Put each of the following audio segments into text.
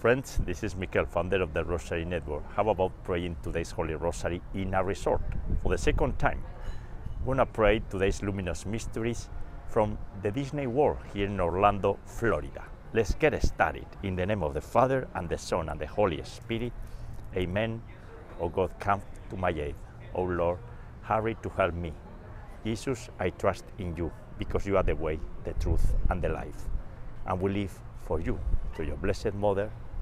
Friends, this is Mikel, founder of the Rosary Network. How about praying today's Holy Rosary in a resort for the second time? We're gonna pray today's luminous mysteries from the Disney World here in Orlando, Florida. Let's get started. In the name of the Father, and the Son, and the Holy Spirit. Amen. O God, come to my aid. O Lord, hurry to help me. Jesus, I trust in you because you are the way, the truth, and the life. And we live for you, through your Blessed Mother,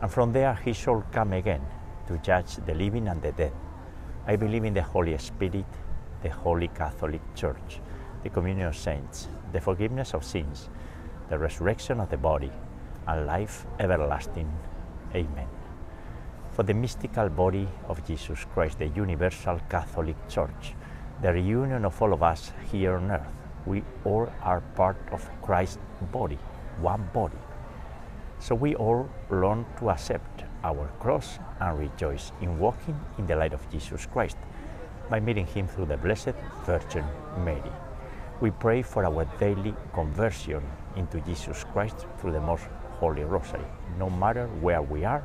And from there he shall come again to judge the living and the dead. I believe in the Holy Spirit, the Holy Catholic Church, the communion of saints, the forgiveness of sins, the resurrection of the body, and life everlasting. Amen. For the mystical body of Jesus Christ, the universal Catholic Church, the reunion of all of us here on earth, we all are part of Christ's body, one body. So we all learn to accept our cross and rejoice in walking in the light of Jesus Christ by meeting Him through the Blessed Virgin Mary. We pray for our daily conversion into Jesus Christ through the Most Holy Rosary. No matter where we are,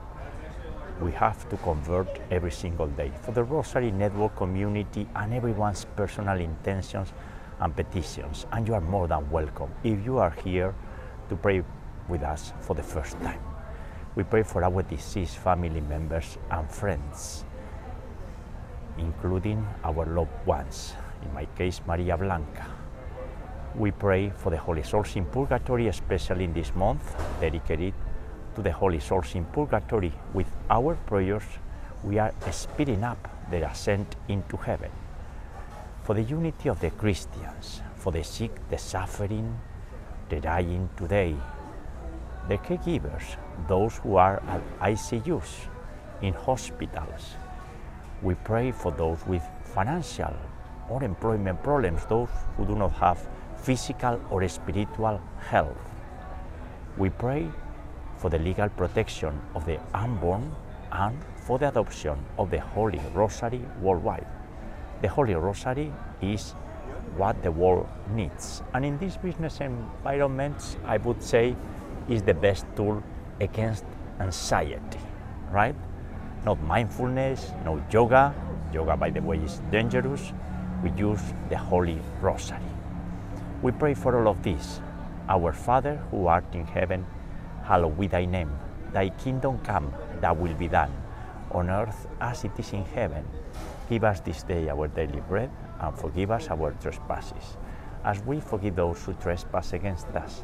we have to convert every single day for the Rosary Network community and everyone's personal intentions and petitions. And you are more than welcome if you are here to pray with us for the first time. We pray for our deceased family members and friends, including our loved ones, in my case, Maria Blanca. We pray for the Holy Souls in Purgatory, especially in this month dedicated to the Holy Souls in Purgatory. With our prayers, we are speeding up their ascent into heaven. For the unity of the Christians, for the sick, the suffering, the dying today, the caregivers, those who are at ICUs, in hospitals. We pray for those with financial or employment problems, those who do not have physical or spiritual health. We pray for the legal protection of the unborn and for the adoption of the Holy Rosary worldwide. The Holy Rosary is what the world needs. And in this business environment, I would say is the best tool against anxiety, right? Not mindfulness, no yoga. Yoga, by the way, is dangerous. We use the Holy Rosary. We pray for all of this. Our Father who art in heaven, hallowed be thy name. Thy kingdom come, thy will be done, on earth as it is in heaven. Give us this day our daily bread, and forgive us our trespasses, as we forgive those who trespass against us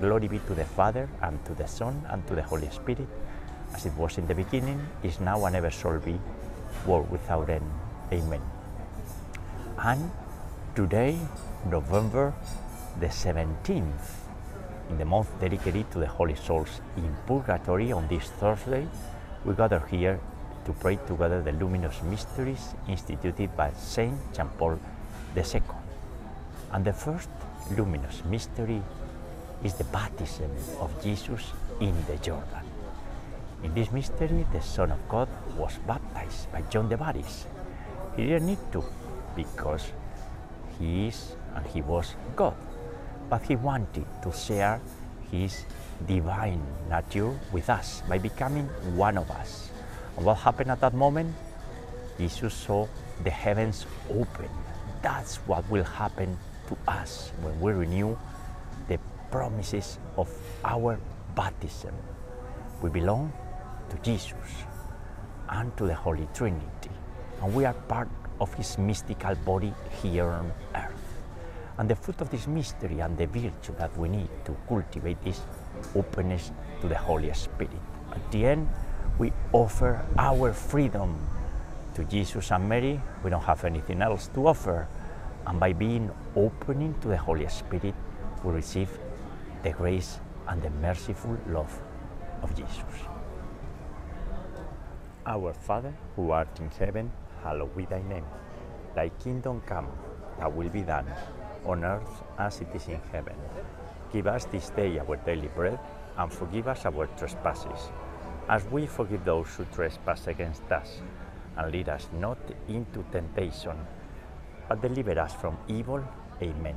Glory be to the Father, and to the Son, and to the Holy Spirit, as it was in the beginning, is now, and ever shall be, world without end. Amen. And today, November the 17th, in the month dedicated to the Holy Souls in Purgatory, on this Thursday, we gather here to pray together the luminous mysteries instituted by Saint John Paul II. And the first luminous mystery is the baptism of Jesus in the Jordan. In this mystery, the Son of God was baptized by John the Baptist. He didn't need to because he is and he was God. But he wanted to share his divine nature with us by becoming one of us. And what happened at that moment? Jesus saw the heavens open. That's what will happen to us when we renew promises of our baptism. We belong to Jesus and to the Holy Trinity, and we are part of his mystical body here on earth. And the fruit of this mystery and the virtue that we need to cultivate is openness to the Holy Spirit. At the end, we offer our freedom to Jesus and Mary. We don't have anything else to offer. And by being opening to the Holy Spirit, we receive the grace and the merciful love of Jesus. Our Father, who art in heaven, hallowed be thy name. Thy kingdom come, thy will be done, on earth as it is in heaven. Give us this day our daily bread, and forgive us our trespasses, as we forgive those who trespass against us. And lead us not into temptation, but deliver us from evil. Amen.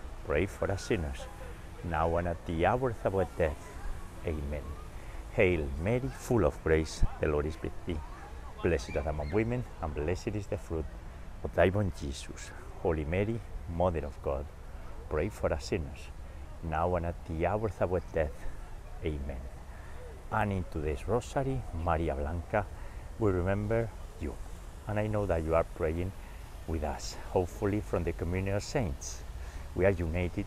pray for us sinners, now and at the hour of our death. Amen. Hail Mary, full of grace, the Lord is with thee. Blessed art among women, and blessed is the fruit of thy womb, Jesus. Holy Mary, Mother of God, pray for us sinners, now and at the hour of our death. Amen. And in today's Rosary, Maria Blanca, we remember you. And I know that you are praying with us, hopefully from the communion of saints. We are united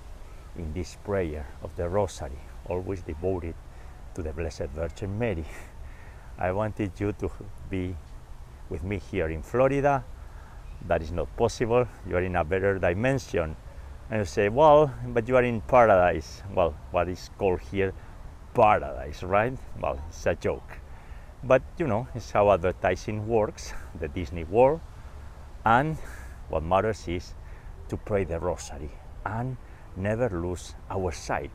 in this prayer of the Rosary, always devoted to the Blessed Virgin Mary. I wanted you to be with me here in Florida. That is not possible. You are in a better dimension. And you say, well, but you are in paradise. Well, what is called here paradise, right? Well, it's a joke. But you know, it's how advertising works, the Disney world. And what matters is to pray the rosary and never lose our sight.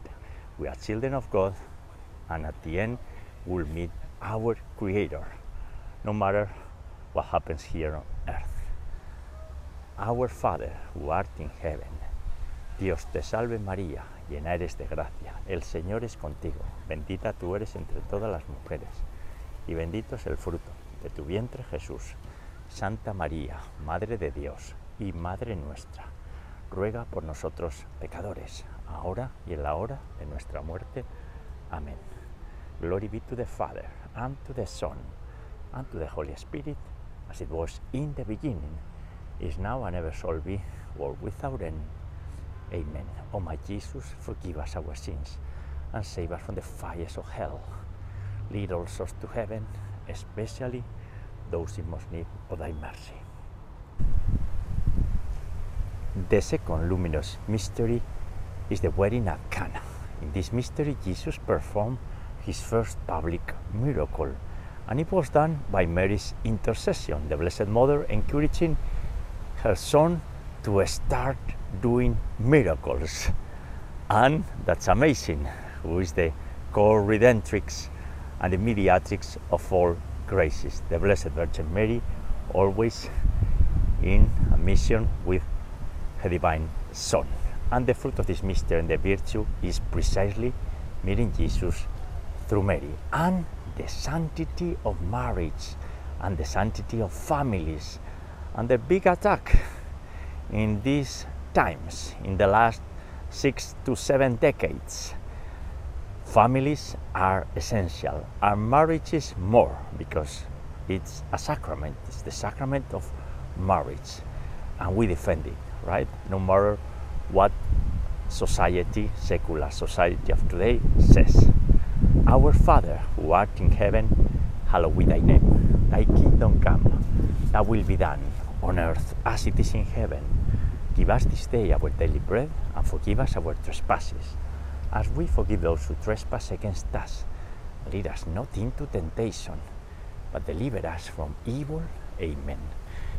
We are children of God, and at the end, we'll meet our Creator, no matter what happens here on earth. Our Father, who art in heaven, Dios te salve María, llena eres de gracia, el Señor es contigo, bendita tú eres entre todas las mujeres, y bendito es el fruto de tu vientre Jesús. Santa María, Madre de Dios y Madre nuestra, ruega por nosotros pecadores, ahora y en la hora de nuestra muerte. Amén. Glory be to the Father, and to the Son, and to the Holy Spirit, as it was in the beginning, is now, and ever shall be, world without end. Amen. O my Jesus, forgive us our sins and save us from the fires of hell. Lead all souls to heaven, especially those in most need of thy mercy. The second luminous mystery is the wedding at Cana. In this mystery, Jesus performed his first public miracle, and it was done by Mary's intercession, the Blessed Mother encouraging her son to start doing miracles. And that's amazing, who is the co-redemptrix and the mediatrix of all graces, the Blessed Virgin Mary, always in a mission with her divine Son. And the fruit of this mystery and the virtue is precisely meeting Jesus through Mary and the sanctity of marriage and the sanctity of families. And the big attack in these times, in the last six to seven decades, families are essential, and marriages more because it's a sacrament, it's the sacrament of marriage, and we defend it right? No matter what society, secular society of today says. Our Father who art in heaven, hallowed be thy name. Thy kingdom come, thy will be done on earth as it is in heaven. Give us this day our daily bread and forgive us our trespasses, as we forgive those who trespass against us. Lead us not into temptation, but deliver us from evil. Amen.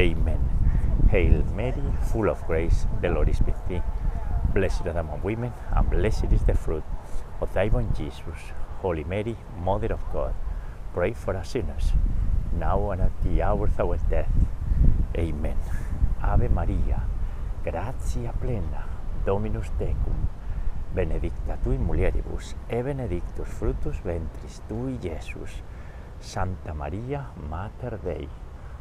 Amen. Hail Mary, full of grace, the Lord is with thee. Blessed art thou among women, and blessed is the fruit of thy womb, Jesus. Holy Mary, Mother of God, pray for us sinners, now and at the hour of our death. Amen. Ave Maria, gratia plena, Dominus tecum, benedicta tui mulieribus, e benedictus fructus ventris tui, Iesus. Santa Maria, Mater Dei,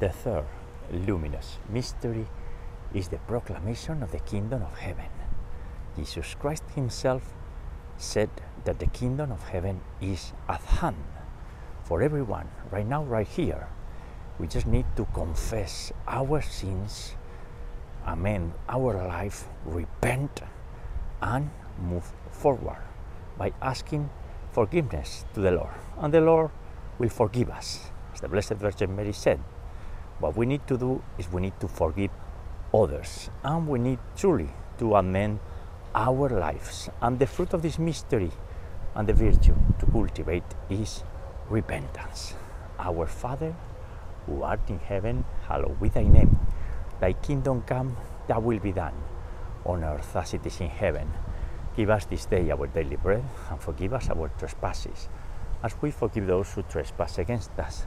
The third luminous mystery is the proclamation of the kingdom of heaven. Jesus Christ Himself said that the kingdom of heaven is at hand for everyone, right now, right here. We just need to confess our sins, amend our life, repent, and move forward by asking forgiveness to the Lord. And the Lord will forgive us. As the Blessed Virgin Mary said, what we need to do is we need to forgive others and we need truly to amend our lives. And the fruit of this mystery and the virtue to cultivate is repentance. Our Father, who art in heaven, hallowed be thy name. Thy kingdom come, thy will be done, on earth as it is in heaven. Give us this day our daily bread, and forgive us our trespasses, as we forgive those who trespass against us.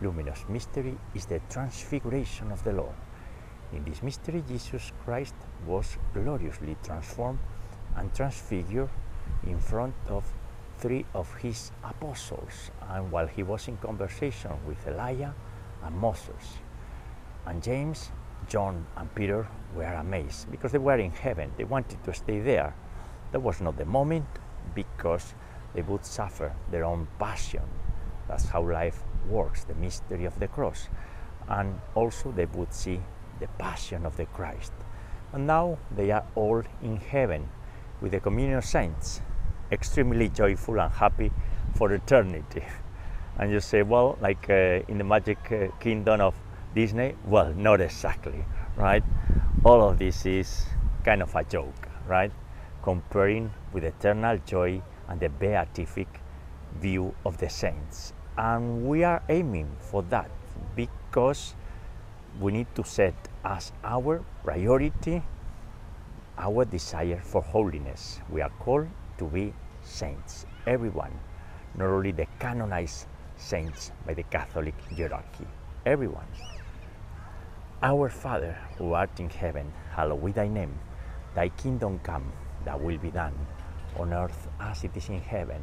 luminous mystery is the transfiguration of the Lord. In this mystery, Jesus Christ was gloriously transformed and transfigured in front of three of his apostles, and while he was in conversation with Elijah and Moses. And James, John, and Peter were amazed because they were in heaven. They wanted to stay there. That was not the moment because they would suffer their own passion. That's how life works, the mystery of the cross. And also they would see the passion of the Christ. And now they are all in heaven with the communion of saints, extremely joyful and happy for eternity. And you say, well, like uh, in the magic uh, kingdom of Disney? Well, not exactly, right? All of this is kind of a joke, right? Comparing with eternal joy and the beatific view of the saints. And we are aiming for that because we need to set as our priority our desire for holiness. We are called to be saints, everyone, not only the canonized saints by the Catholic hierarchy, everyone. Our Father, who art in heaven, hallowed be thy name. Thy kingdom come, thy will be done, on earth as it is in heaven.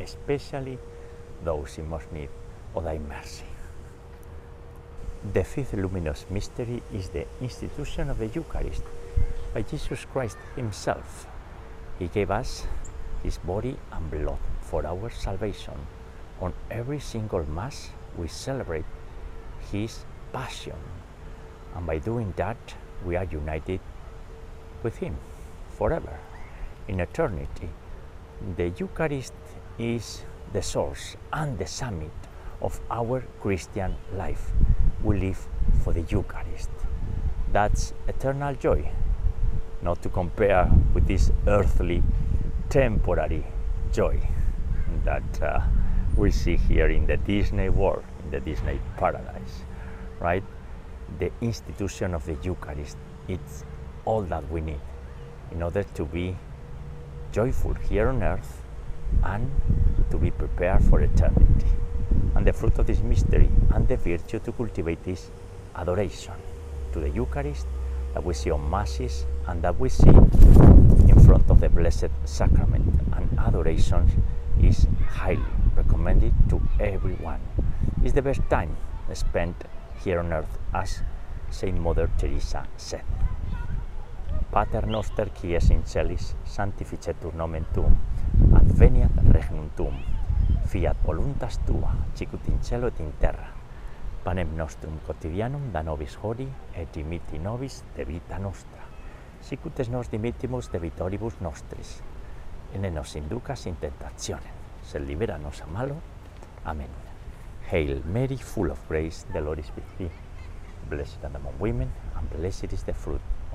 especially those in most need of thy mercy. The fifth luminous mystery is the institution of the Eucharist by Jesus Christ Himself. He gave us His body and blood for our salvation. On every single Mass, we celebrate His Passion, and by doing that, we are united with Him forever, in eternity. The Eucharist is the source and the summit of our Christian life. We live for the Eucharist. That's eternal joy, not to compare with this earthly, temporary joy that uh, we see here in the Disney world, in the Disney paradise, right? The institution of the Eucharist, it's all that we need in order to be joyful here on earth and to be prepared for eternity. And the fruit of this mystery and the virtue to cultivate is adoration to the Eucharist that we see on Masses and that we see in front of the Blessed Sacrament. And adoration is highly recommended to everyone. It's the best time spent here on earth, as Saint Mother Teresa said. Pater noster qui es in celis, sanctificetur nomen tuum, adveniat regnum tuum, fiat voluntas tua, sicut in cielo et in terra. Panem nostrum quotidianum da nobis hodie, et dimiti nobis debita nostra, sicut es nos dimittimus debitoribus nostris, et ne nos inducas in tentationem, sed libera nos a malo. Amen. Hail Mary, full of grace, the Lord is with thee. Blessed are among women, and blessed is the fruit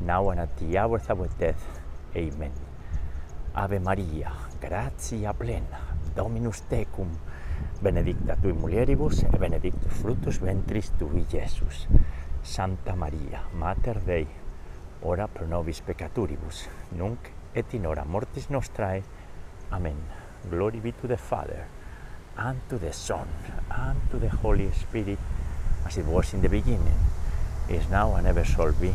now and at the hour of our death. Amen. Ave Maria, gratia plena, Dominus tecum, benedicta tui mulieribus, et benedictus fructus ventris tui, Iesus. Santa Maria, Mater Dei, ora pro nobis peccatoribus, nunc et in hora mortis nostrae. Amen. Glory be to the Father, and to the Son, and to the Holy Spirit, as it was in the beginning, is now and ever shall be,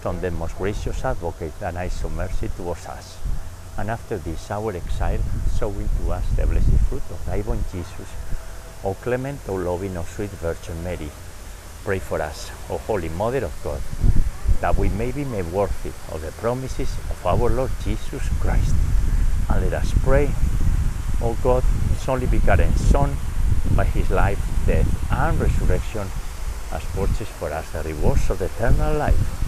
From the most gracious advocate, and I show mercy towards us. And after this our exile, showing to us the blessed fruit of thy womb, Jesus. O clement, O loving, O sweet Virgin Mary, pray for us, O Holy Mother of God, that we may be made worthy of the promises of our Lord Jesus Christ. And let us pray, O God, His only begotten Son, by His life, death, and resurrection, has purchased for us the rewards of eternal life.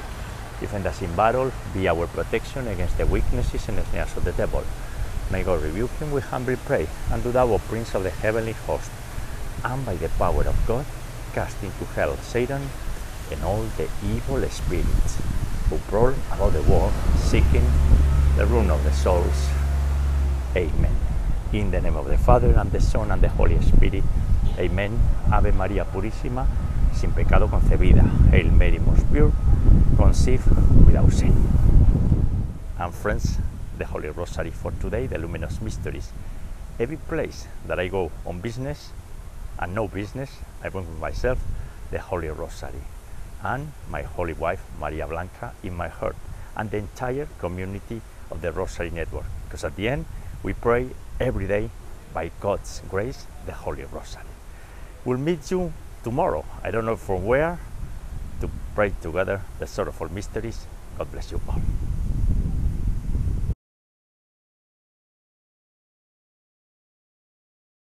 defend us in battle, be our protection against the weaknesses and snares of the devil. May God rebuke him, we humbly pray, and do thou, O Prince of the heavenly host, and by the power of God, cast into hell Satan and all the evil spirits who prowl about the world seeking the ruin of the souls. Amen. In the name of the Father, and the Son, and the Holy Spirit. Amen. Ave María Purísima, sin pecado concebida. Hail Mary, most pure, conceived without sin. And friends, the Holy Rosary for today, the luminous mysteries. Every place that I go on business, and no business, I bring with myself the Holy Rosary and my Holy Wife, Maria Blanca, in my heart, and the entire community of the Rosary Network. Because at the end, we pray every day by God's grace, the Holy Rosary. We'll meet you tomorrow. I don't know from where to pray together the sorrowful mysteries. God bless you all.